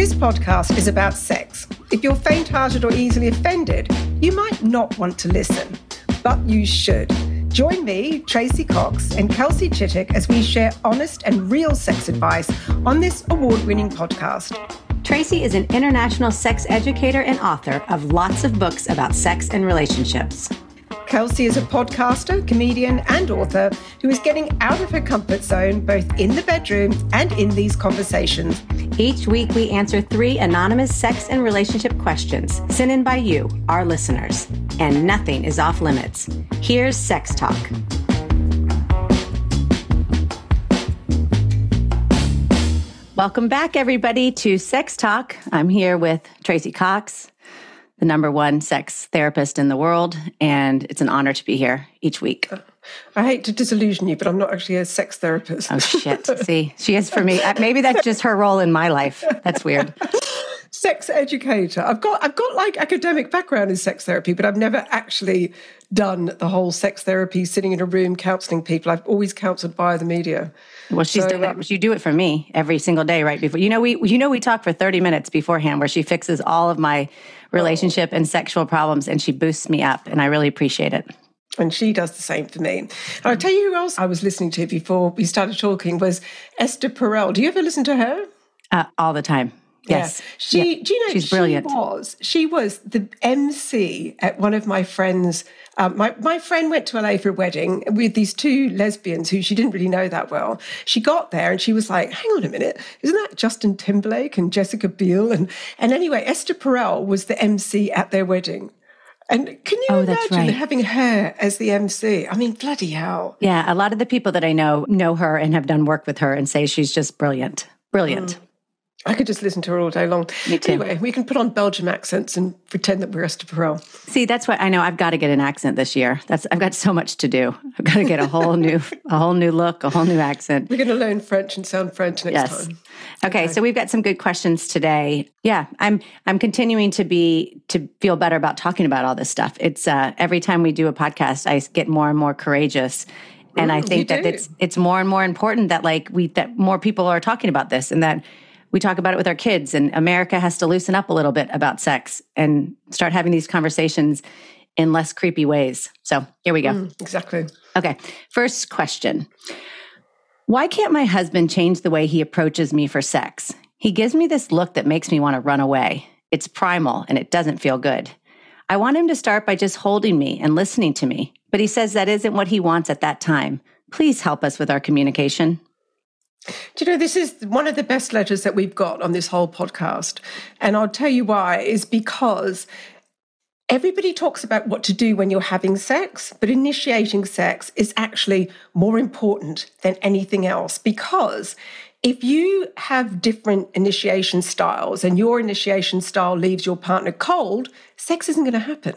This podcast is about sex. If you're faint hearted or easily offended, you might not want to listen, but you should. Join me, Tracey Cox, and Kelsey Chittick as we share honest and real sex advice on this award winning podcast. Tracey is an international sex educator and author of lots of books about sex and relationships. Kelsey is a podcaster, comedian, and author who is getting out of her comfort zone both in the bedroom and in these conversations. Each week, we answer three anonymous sex and relationship questions sent in by you, our listeners. And nothing is off limits. Here's Sex Talk. Welcome back, everybody, to Sex Talk. I'm here with Tracey Cox, the number one sex therapist in the world, and it's an honor to be here each week. I hate to disillusion you, but I'm not actually a sex therapist. Oh, shit. See, she is for me. Uh, Maybe that's just her role in my life. That's weird. sex educator. I've got I've got like academic background in sex therapy, but I've never actually done the whole sex therapy, sitting in a room counselling people. I've always counselled via the media. Well, she's So, done it. You do it for me every single day, right before. You know, we you know we talk for thirty minutes beforehand, where she fixes all of my relationship and sexual problems, and she boosts me up, and I really appreciate it. And she does the same for me. And I'll tell you who else I was listening to before we started talking was Esther Perel. Do you ever listen to her? Uh, all the time. Yes, Yeah. She, Yeah. do you know, she's brilliant. She was, she was the MC at one of my friends. Um, my, my friend went to LA for a wedding with these two lesbians who she didn't really know that well. She got there and she was like, hang on a minute, isn't that Justin Timberlake and Jessica Biel? And, and anyway, Esther Perel was the MC at their wedding. And can you Oh, imagine right. having her as the MC? I mean, bloody hell. Yeah, a lot of the people that I know know her and have done work with her and say she's just brilliant. Brilliant. I could just listen to her all day long. Me too. Anyway, we can put on Belgium accents and pretend that we're Esther Perel. See, that's why I know I've got to get an accent this year. That's I've got so much to do. I've got to get a whole new a whole new look, a whole new accent. We're going to learn French and sound French next Yes. time. Okay, so we've got some good questions today. Yeah, I'm I'm continuing to be to feel better about talking about all this stuff. It's uh, every time we do a podcast, I get more and more courageous, and I think that do. it's it's more and more important that like we that more people are talking about this, and that we talk about it with our kids. And America has to loosen up a little bit about sex and start having these conversations in less creepy ways. So here we go. Mm, exactly. Okay. First question Why can't my husband change the way he approaches me for sex? He gives me this look that makes me want to run away. It's primal and it doesn't feel good. I want him to start by just holding me and listening to me, but he says that isn't what he wants at that time. Please help us with our communication. Do you know, this is one of the best letters that we've got on this whole podcast. And I'll tell you why, is because everybody talks about what to do when you're having sex, but initiating sex is actually more important than anything else because if you have different initiation styles and your initiation style leaves your partner cold, sex isn't going to happen.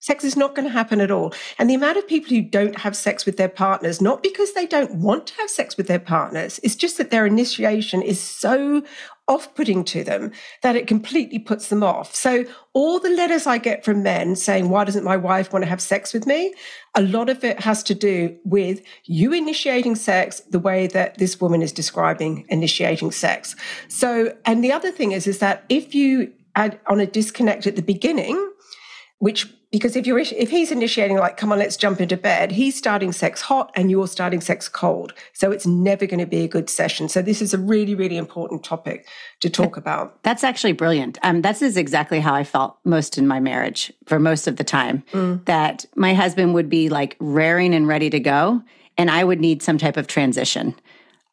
Sex is not going to happen at all. And the amount of people who don't have sex with their partners, not because they don't want to have sex with their partners, it's just that their initiation is so off putting to them that it completely puts them off. So, all the letters I get from men saying, Why doesn't my wife want to have sex with me? A lot of it has to do with you initiating sex the way that this woman is describing initiating sex. So, and the other thing is, is that if you add on a disconnect at the beginning, which because if you're if he's initiating like come on let's jump into bed he's starting sex hot and you're starting sex cold so it's never going to be a good session so this is a really really important topic to talk about That's actually brilliant. Um, that's is exactly how I felt most in my marriage for most of the time. That my husband would be like raring and ready to go, and I would need some type of transition.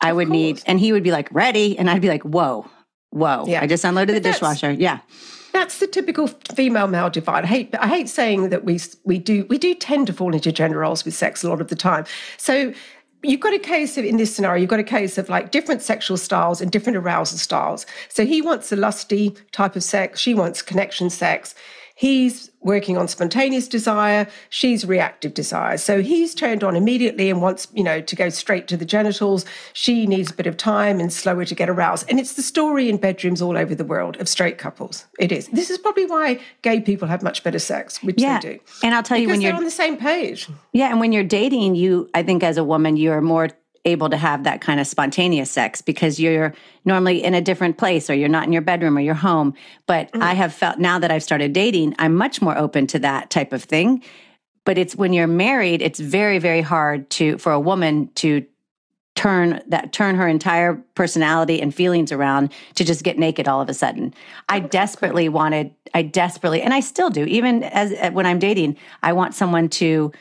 I would need, and he would be like ready, and I'd be like, whoa, whoa. Yeah. I just unloaded the But that's- dishwasher. Yeah. That's the typical female male divide. I hate I hate saying that we we do we do tend to fall into gender roles with sex a lot of the time. So you've got a case of in this scenario you've got a case of like different sexual styles and different arousal styles so he wants a lusty type of sex she wants connection sex He's working on spontaneous desire, she's reactive desire. So he's turned on immediately and wants, you know, to go straight to the genitals. She needs a bit of time and slower to get aroused. And it's the story in bedrooms all over the world of straight couples. It is. This is probably why gay people have much better sex, which yeah. they do. And I'll tell because you when you're on the same page. Yeah, and when you're dating, you I think as a woman you're more able to have that kind of spontaneous sex because you're normally in a different place or you're not in your bedroom or your home. But mm. I have felt now that I've started dating, I'm much more open to that type of thing. But it's when you're married, it's very, very hard to for a woman to turn that turn her entire personality and feelings around to just get naked all of a sudden. I desperately wanted I desperately and I still do even as when I'm dating, I want someone to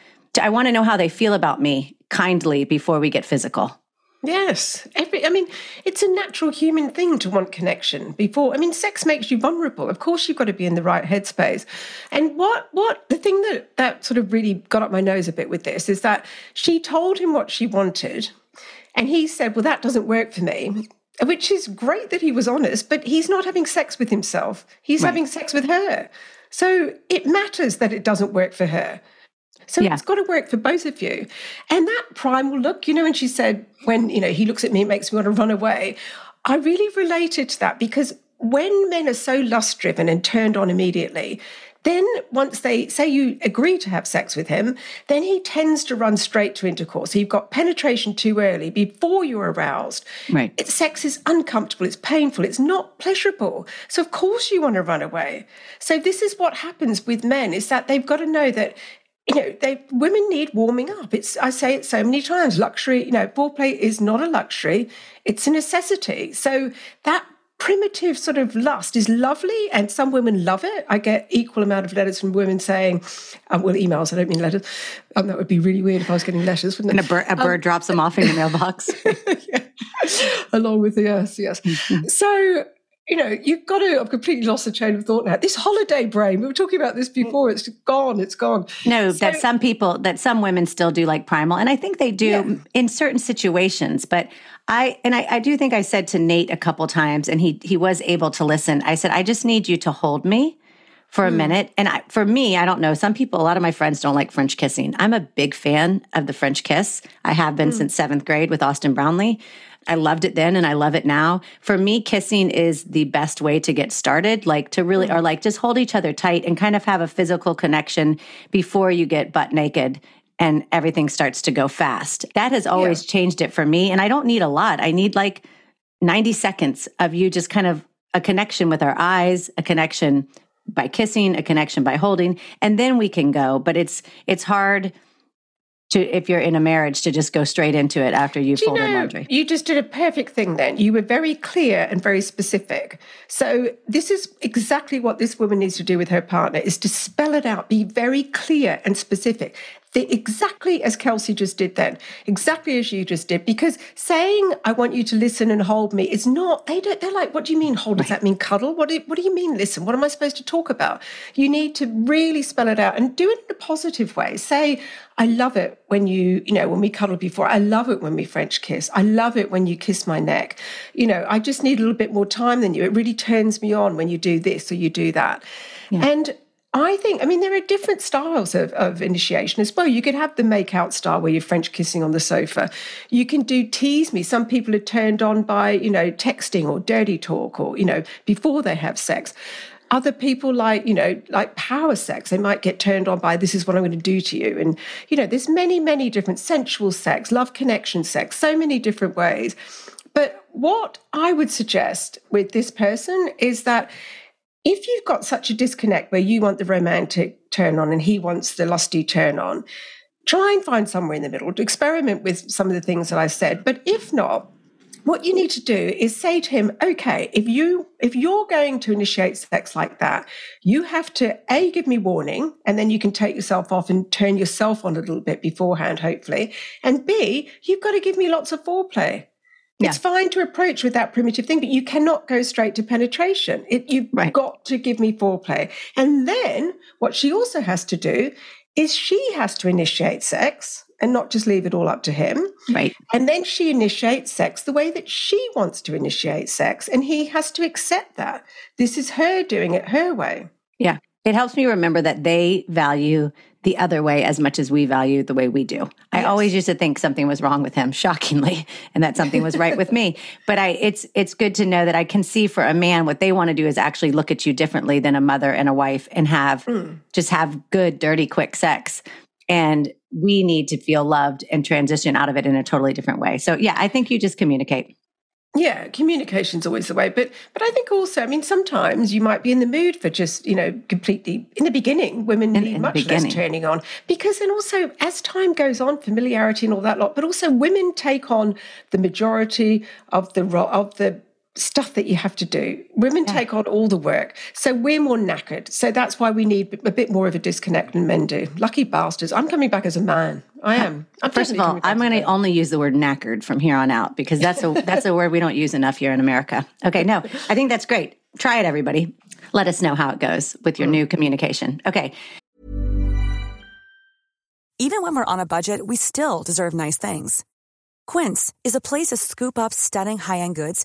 I want to know how they feel about me kindly before we get physical. Yes. Every, I mean, it's a natural human thing to want connection before. I mean, sex makes you vulnerable. Of course, you've got to be in the right headspace. And what, what, the thing that, that sort of really got up my nose a bit with this is that she told him what she wanted. And he said, Well, that doesn't work for me. Which is great that he was honest, but he's not having sex with himself. He's right. having sex with her. So it matters that it doesn't work for her. So yeah. it's got to work for both of you. And that primal look, you know, when she said, when, you know, he looks at me, it makes me want to run away. I really related to that because when men are so lust driven and turned on immediately, then once they say you agree to have sex with him, then he tends to run straight to intercourse. So you've got penetration too early before you're aroused. Right. It, sex is uncomfortable, it's painful, it's not pleasurable. So of course you want to run away. So this is what happens with men is that they've got to know that you know, they women need warming up. It's I say it so many times. Luxury, you know, foreplay is not a luxury; it's a necessity. So that primitive sort of lust is lovely, and some women love it. I get equal amount of letters from women saying, um, well, emails. I don't mean letters. Um, that would be really weird if I was getting letters, wouldn't it? And a, bir- a bird um, drops them off in your mailbox, yeah. along with the yes, yes. Mm-hmm. So you know, you've got to, I've completely lost the chain of thought now. This holiday brain, we were talking about this before, it's gone, it's gone. No, so, that some people, that some women still do like primal. And I think they do yeah. in certain situations. But I, and I, I do think I said to Nate a couple times, and he, he was able to listen. I said, I just need you to hold me for a mm. minute. And I, for me, I don't know. Some people, a lot of my friends don't like French kissing. I'm a big fan of the French kiss. I have been mm. since seventh grade with Austin Brownlee. I loved it then and I love it now. For me, kissing is the best way to get started, like to really, or mm-hmm. like just hold each other tight and kind of have a physical connection before you get butt naked and everything starts to go fast. That has always yeah. changed it for me. And I don't need a lot. I need like 90 seconds of you just kind of a connection with our eyes, a connection by kissing, a connection by holding, and then we can go. But it's it's hard to if you're in a marriage to just go straight into it after you've you folded know, laundry. You just did a perfect thing then. You were very clear and very specific. So this is exactly what this woman needs to do with her partner is to spell it out, be very clear and specific the, exactly as Kelsey just did then, exactly as you just did. Because saying "I want you to listen and hold me" is not. They don't. They're like, "What do you mean hold? Does that mean cuddle? What do, What do you mean listen? What am I supposed to talk about?" You need to really spell it out and do it in a positive way. Say, "I love it when you, you know, when we cuddle before. I love it when we French kiss. I love it when you kiss my neck. You know, I just need a little bit more time than you. It really turns me on when you do this or you do that." Yeah. And I think, I mean, there are different styles of, of initiation as well. You could have the make out style where you're French kissing on the sofa. You can do tease me. Some people are turned on by, you know, texting or dirty talk or, you know, before they have sex. Other people like, you know, like power sex, they might get turned on by this is what I'm going to do to you. And, you know, there's many, many different sensual sex, love connection sex, so many different ways. But what I would suggest with this person is that if you've got such a disconnect where you want the romantic turn on and he wants the lusty turn on, try and find somewhere in the middle to experiment with some of the things that I said. But if not, what you need to do is say to him, okay, if you if you're going to initiate sex like that, you have to A give me warning, and then you can take yourself off and turn yourself on a little bit beforehand, hopefully. And B, you've got to give me lots of foreplay. Yeah. It's fine to approach with that primitive thing, but you cannot go straight to penetration. It, you've right. got to give me foreplay. And then what she also has to do is she has to initiate sex and not just leave it all up to him. Right. And then she initiates sex the way that she wants to initiate sex. And he has to accept that. This is her doing it her way. Yeah. It helps me remember that they value the other way as much as we value the way we do. Yes. I always used to think something was wrong with him, shockingly, and that something was right with me. But I it's it's good to know that I can see for a man what they want to do is actually look at you differently than a mother and a wife and have mm. just have good, dirty, quick sex. And we need to feel loved and transition out of it in a totally different way. So yeah, I think you just communicate. Yeah, communication's always the way. But but I think also, I mean, sometimes you might be in the mood for just, you know, completely in the beginning, women in, need in much less turning on. Because then also as time goes on, familiarity and all that lot, but also women take on the majority of the role of the stuff that you have to do. Women yeah. take on all the work. So we're more knackered. So that's why we need a bit more of a disconnect than men do. Lucky bastards. I'm coming back as a man. I am. I'm First of all, I'm going to only use the word knackered from here on out because that's a that's a word we don't use enough here in America. Okay, no. I think that's great. Try it everybody. Let us know how it goes with your mm. new communication. Okay. Even when we're on a budget, we still deserve nice things. Quince is a place to scoop up stunning high-end goods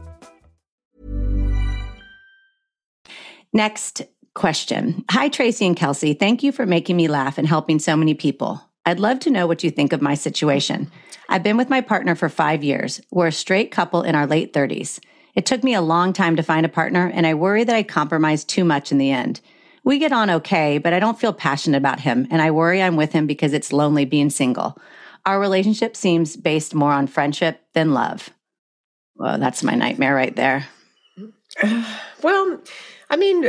Next question Hi, Tracey and Kelsey. Thank you for making me laugh and helping so many people. I'd love to know what you think of my situation. I've been with my partner for five years. We're a straight couple in our late 30s. It took me a long time to find a partner, and I worry that I compromised too much in the end. We get on okay, but I don't feel passionate about him, and I worry I'm with him because it's lonely being single. Our relationship seems based more on friendship than love. Well, that's my nightmare right there. well, I mean,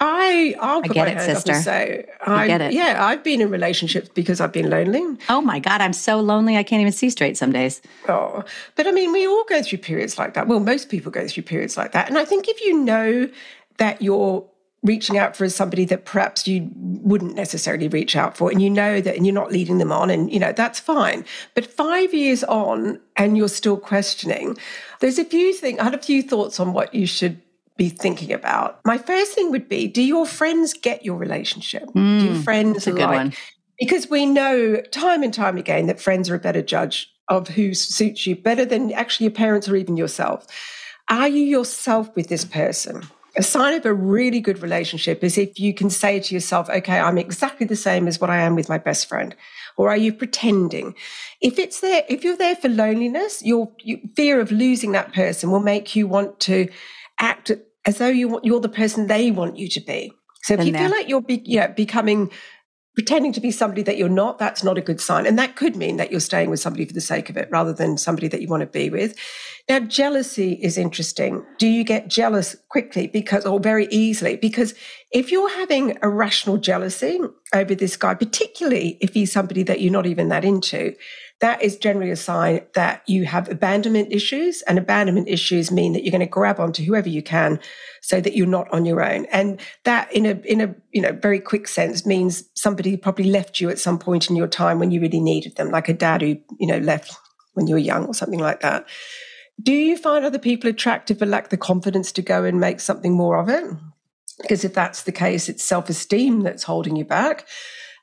I I'll put I get my it, hand sister. up and say I, I get it. Yeah, I've been in relationships because I've been lonely. Oh my god, I'm so lonely. I can't even see straight some days. Oh, but I mean, we all go through periods like that. Well, most people go through periods like that, and I think if you know that you're reaching out for somebody that perhaps you wouldn't necessarily reach out for and you know that and you're not leading them on and you know that's fine but 5 years on and you're still questioning there's a few things i had a few thoughts on what you should be thinking about. My first thing would be do your friends get your relationship? Mm, do your hmm, friends a good like, one. Because we know time and time again that friends are a better judge of who suits you better than actually your parents or even yourself. Are you yourself with this person? A sign of a really good relationship is if you can say to yourself, okay, I'm exactly the same as what I am with my best friend. Or are you pretending? If it's there, if you're there for loneliness, your, your fear of losing that person will make you want to act as though you you're the person they want you to be. So if you feel like you're be, yeah, becoming pretending to be somebody that you're not, that's not a good sign. And that could mean that you're staying with somebody for the sake of it rather than somebody that you want to be with. Now, jealousy is interesting. Do you get jealous quickly because, or very easily? Because if you're having irrational jealousy over this guy, particularly if he's somebody that you're not even that into, that is generally a sign that you have abandonment issues. And abandonment issues mean that you're going to grab onto whoever you can so that you're not on your own. And that in a in a you know very quick sense means somebody probably left you at some point in your time when you really needed them, like a dad who, you know, left when you were young or something like that. Do you find other people attractive but lack the confidence to go and make something more of it? Because if that's the case, it's self-esteem that's holding you back.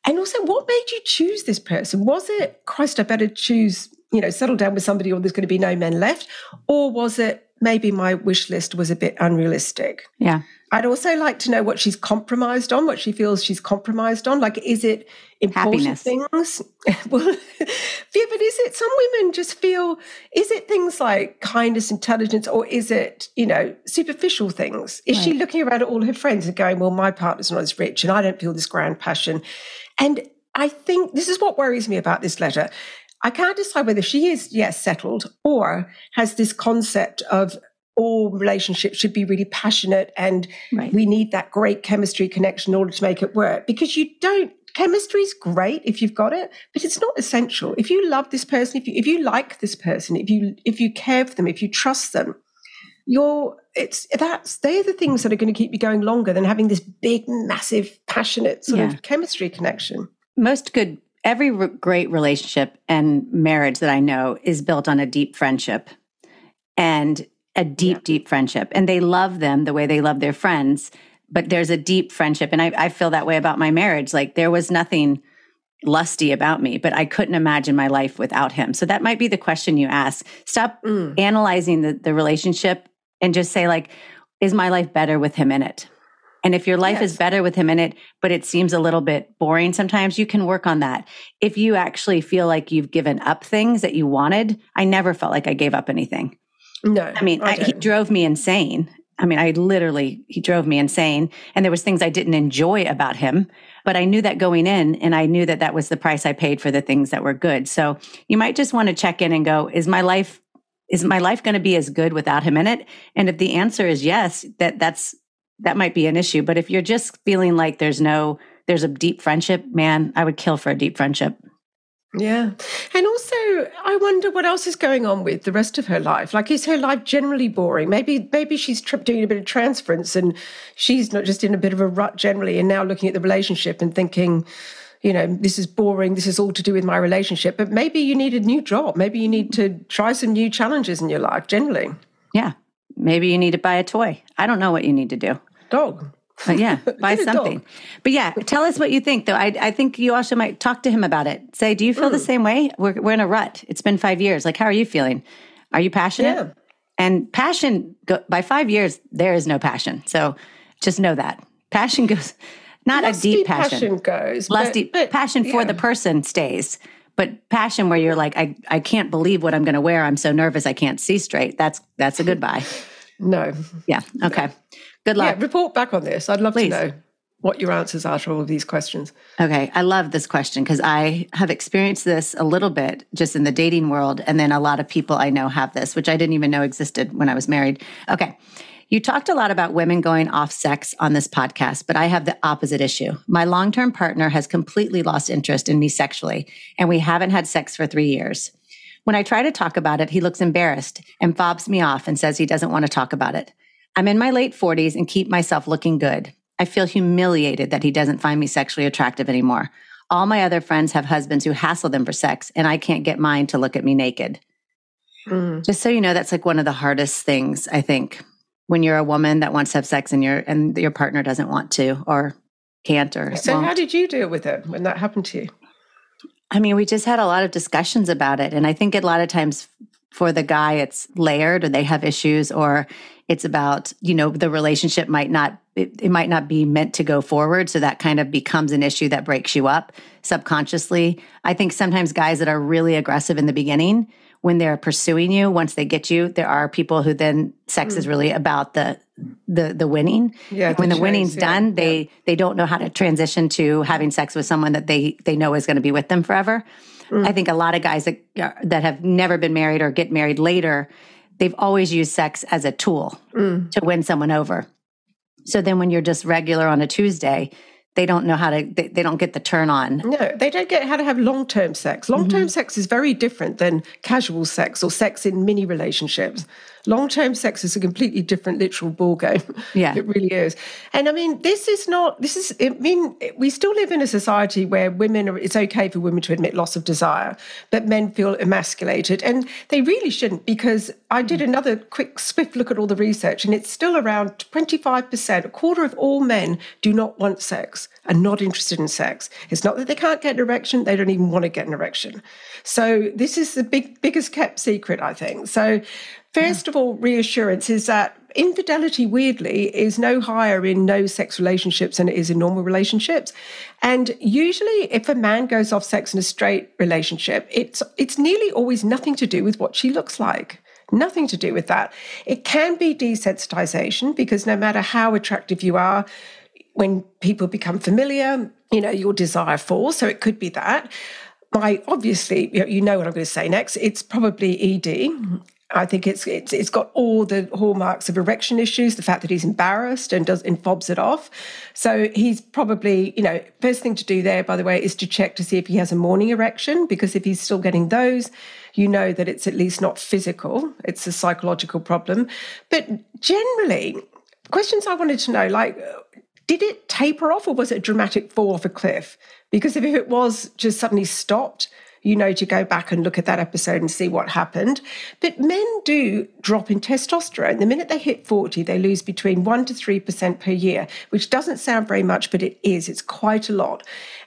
And also, what made you choose this person? Was it, Christ, I better choose, you know, settle down with somebody or there's going to be no men left? Or was it maybe my wish list was a bit unrealistic. Yeah. I'd also like to know what she's compromised on, what she feels she's compromised on. Like, is it important Happiness. things? well, yeah, but is it some women just feel, is it things like kindness, intelligence, or is it, you know, superficial things? Is she looking around at all her friends and going, well, my partner's not as rich and I don't feel this grand passion? And I think this is what worries me about this letter. I can't decide whether she is, yes, settled or has this concept of all relationships should be really passionate and Right. we need that great chemistry connection in order to make it work because you don't chemistry is great if you've got it but it's not essential if you love this person if you if you like this person if you if you care for them if you trust them you're it's that's they're the things that are going to keep you going longer than having this big massive passionate sort Yeah. of chemistry connection Most good, every re- great relationship and marriage that I know is built on a deep friendship and a deep, deep friendship. And they love them the way they love their friends, but there's a deep friendship. And I, I feel that way about my marriage. Like there was nothing lusty about me, but I couldn't imagine my life without him. So that might be the question you ask. Stop mm. analyzing the, the relationship and just say, like, is my life better with him in it? And if your life is better with him in it, but it seems a little bit boring sometimes, you can work on that. If you actually feel like you've given up things that you wanted, I never felt like I gave up anything. no I mean, I, he drove me insane. I mean, I literally, he drove me insane. And there was things I didn't enjoy about him, but I knew that going in and I knew that that was the price I paid for the things that were good. So you might just want to check in and go, is my life, is my life going to be as good without him in it? And if the answer is yes, that that's, that might be an issue. But if you're just feeling like there's no, there's a deep friendship, man, I would kill for a deep friendship. Yeah. And also, I wonder what else is going on with the rest of her life. Like, is her life generally boring? Maybe, maybe she's doing a bit of transference and she's not just in a bit of a rut generally and now looking at the relationship and thinking, you know, this is boring. This is all to do with my relationship. But maybe you need a new job. Maybe you need to try some new challenges in your life generally. Yeah. Maybe you need to buy a toy. I don't know what you need to do. Dog. But yeah, buy something. But yeah, tell us what you think, though. I, I think you also might talk to him about it. Say, do you feel Mm. the same way? We're, we're in a rut. It's been five years. Like, how are you feeling? Are you passionate? Yeah. And passion, go, by five years, there is no passion. So just know that. Passion goes, not Lusty a deep passion. goes. Lusty but- but, passion for yeah. the person stays. But passion where you're like, I, I can't believe what I'm going to wear. I'm so nervous. I can't see straight. That's, that's a goodbye. No. Yeah. Okay. Good Yeah, luck. report back on this. I'd love Please. to know what your answers are to all of these questions. Okay, I love this question because I have experienced this a little bit just in the dating world. And then a lot of people I know have this, which I didn't even know existed when I was married. Okay. You talked a lot about women going off sex on this podcast, but I have the opposite issue. My long term partner has completely lost interest in me sexually, and we haven't had sex for three years. When I try to talk about it, he looks embarrassed and fobs me off and says he doesn't want to talk about it. I'm in my late 40s and keep myself looking good. I feel humiliated that he doesn't find me sexually attractive anymore. All my other friends have husbands who hassle them for sex, and I can't get mine to look at me naked. Mm. Just so you know, that's like one of the hardest things, I think, when you're a woman that wants to have sex and your and your partner doesn't want to or can't or So, won't. how did you deal with it when that happened to you? I mean, we just had a lot of discussions about it. And I think a lot of times for the guy, it's layered or they have issues or it's about, you know, the relationship might not, it, it might not be meant to go forward. So that kind of becomes an issue that breaks you up subconsciously. I think sometimes guys that are really aggressive in the beginning, when they're pursuing you, once they get you, there are people who then sex is really about the, the, the winning Yeah, when the the winning's yeah, done, they they don't know how to transition to having sex with someone that they they know is going to be with them forever. Mm. I think a lot of guys that are- that have never been married or get married later, they've always used sex as a tool Mm. to win someone over. So then when you're just regular on a Tuesday, they don't know how to they, they don't get the turn on. No, they don't get how to have long term sex. Long term sex is very different than casual sex or sex in mini relationships. Long term sex is a completely different literal ballgame. Yeah. it really is. And I mean, this is not, this is, I mean, we still live in a society where women are, it's okay for women to admit loss of desire, but men feel emasculated. And they really shouldn't because I did mm. another quick, swift look at all the research and it's still around 25%, a quarter of all men do not want sex. and not interested in sex. It's not that they can't get an erection, they don't even want to get an erection. So this is the big biggest kept secret, I think. So first of all, reassurance is that infidelity, weirdly, is no higher in no sex relationships than it is in normal relationships. And usually, if a man goes off sex in a straight relationship, it's it's nearly always nothing to do with what she looks like. Nothing to do with that. It can be desensitization because no matter how attractive you are, when people become familiar, you know, your desire falls. So it could be that. My obviously, you know what I'm going to say next. It's probably ED. I think it's, it's it's got all the hallmarks of erection issues. The fact that he's embarrassed and does and fobs it off. So he's probably you know first thing to do there, by the way, is to check to see if he has a morning erection because if he's still getting those, you know that it's at least not physical. It's a psychological problem. But generally, questions I wanted to know like. Did it taper off or was it a dramatic fall off a cliff? Because if it was just suddenly stopped, you know to go back and look at that episode and see what happened. But men do drop in testosterone. The minute they hit 40, they lose between 1% to 3% per year, which doesn't sound very much, but it is. It's quite a lot.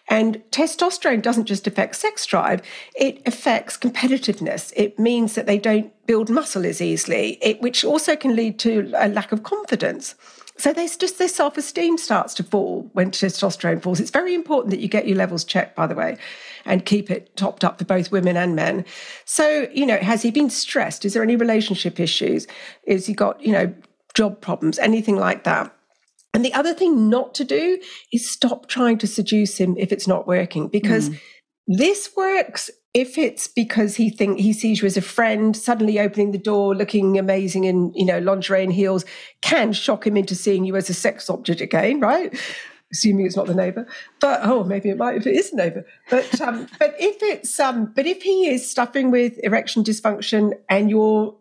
And testosterone doesn't just affect sex drive, it affects competitiveness. It means that they don't build muscle as easily, it, which also can lead to a lack of confidence. So there's just their self-esteem starts to fall when testosterone falls. It's very important that you get your levels checked, by the way and keep it topped up for both women and men. So, you know, has he been stressed? Is there any relationship issues? Is he got, you know, job problems, anything like that? And the other thing not to do is stop trying to seduce him if it's not working because mm. this works if it's because he think he sees you as a friend suddenly opening the door looking amazing in you know lingerie and heels can shock him into seeing you as a sex object again right assuming it's not the neighbour. But oh, maybe it might if it is a neighbour. But um, but if it's um, but if he is stuffing with erection dysfunction and you're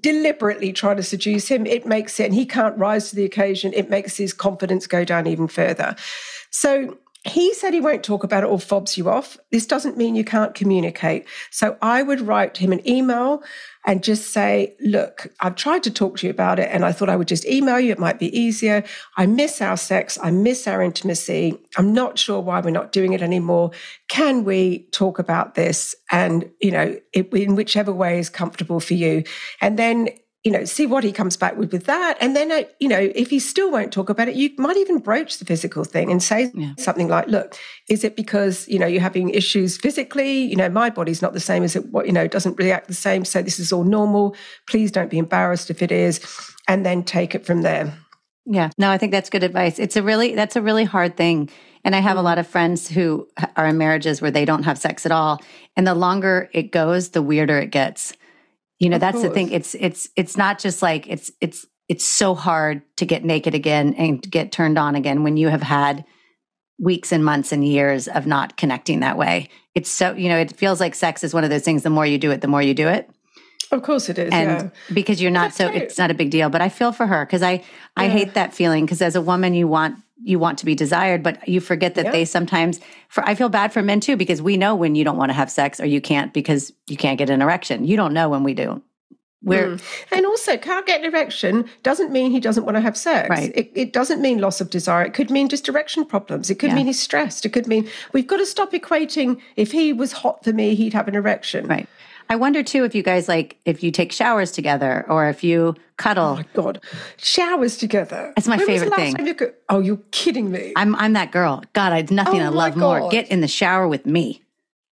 deliberately trying to seduce him, it makes it, and he can't rise to the occasion. It makes his confidence go down even further. So he said he won't talk about it or fobs you off. This doesn't mean you can't communicate. So I would write him an email and just say, look, I've tried to talk to you about it and I thought I would just email you. It might be easier. I miss our sex. I miss our intimacy. I'm not sure why we're not doing it anymore. Can we talk about this? And, you know, it, in whichever way is comfortable for you. And then you know, see what he comes back with with that. And then, uh, you know, if he still won't talk about it, you might even broach the physical thing and say yeah. something like, look, is it because, you know, you're having issues physically? You know, my body's not the same as it, what, you know, doesn't react the same. So this is all normal. Please don't be embarrassed if it is. And then take it from there. Yeah. No, I think that's good advice. It's a really, that's a really hard thing. And I have a mm-hmm. lot of friends who are in marriages where they don't have sex at all. And the longer it goes, the weirder it gets. You know, of that's course. the thing. It's it's it's not just like it's it's it's so hard to get naked again and get turned on again when you have had weeks and months and years of not connecting that way. It's so, you know, it feels like sex is one of those things the more you do it, the more you do it. Of course it is. And yeah. because you're not That's so it's not a big deal, but I feel for her because I I hate that feeling because as a woman you want you want to be desired, but you forget that they sometimes for I feel bad for men too because we know when you don't want to have sex or you can't because you can't get an erection. You don't know when we do. We're, mm. And also, can't get an erection doesn't mean he doesn't want to have sex. Right. It, it doesn't mean loss of desire. It could mean just erection problems. It could yeah. mean he's stressed. It could mean we've got to stop equating if he was hot for me, he'd have an erection. Right. I wonder too if you guys like if you take showers together or if you cuddle. Oh my god, showers together. It's my when favorite thing. You could, oh, you're kidding me. I'm I'm that girl. God, I nothing oh I love god. more. Get in the shower with me.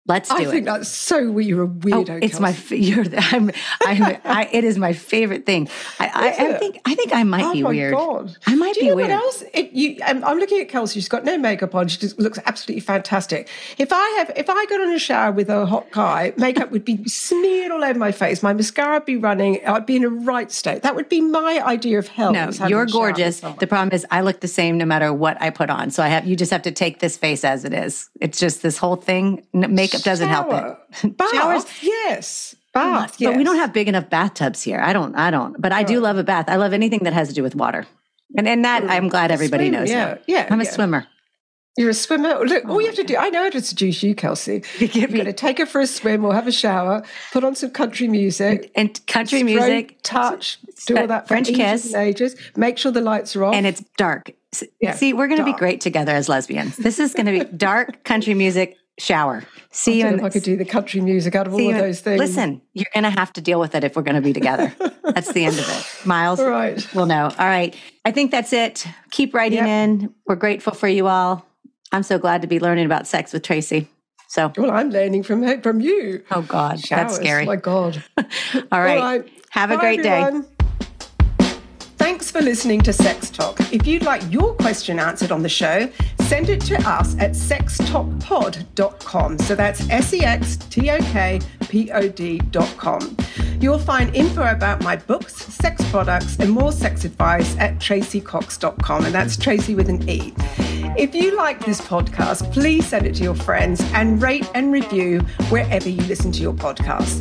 Let's do I it. I think that's so weird. You're a weirdo. Oh, it's Kelsey. my you're I'm, I'm I, it is my favorite thing. I, I, I, think I think I might oh be weird. Oh god. I might do be you know weird. What else? It, you, I'm, I'm, looking at Kelsey. She's got no makeup on. She just looks absolutely fantastic. If I have if I got on a shower with a hot guy, makeup would be smeared all over my face. My mascara would be running. I'd be in a right state. That would be my idea of hell. No, you're gorgeous. The problem is I look the same no matter what I put on. So I have you just have to take this face as it is. It's just this whole thing. Makeup doesn't help it. Bath, Showers, yes. Bath, yes. But we don't have big enough bathtubs here. I don't, I don't, but I do love a bath. I love anything that has to do with water. And and that. I'm glad everybody Swim, knows. Yeah, now. yeah. I'm a yeah. swimmer. You're a swimmer. Look, oh all you have to do, I know how to seduce you, Kelsey. You're going to take her for a swim or have a shower, put on some country music. And country music. Touch, do all that French kiss. Ages. Make sure the lights are off. And it's dark. Yeah, See, we're going to be great together as lesbians. This is going to be dark country music shower. See you I don't in I could do the country music out of all of you- those things. Listen, you're going to have to deal with it if we're going to be together. that's the end of it. Miles, All right. we'll know. All right. I think that's it. Keep writing Yep. in. We're grateful for you all. I'm so glad to be learning about sex with Tracey. So, Well, I'm learning from from you. oh God, Showers, that's scary. My God. all, right. All right. Have a Bye, great everyone. Thanks for listening to Sex Talk. If you'd like your question answered on the show, send it to us at sextalkpod.com. So that's S E X T O K P O D.com. You'll find info about my books, sex products, and more sex advice at traceycox.com. And that's Tracey with an E. If you like this podcast, please send it to your friends and rate and review wherever you listen to your podcasts.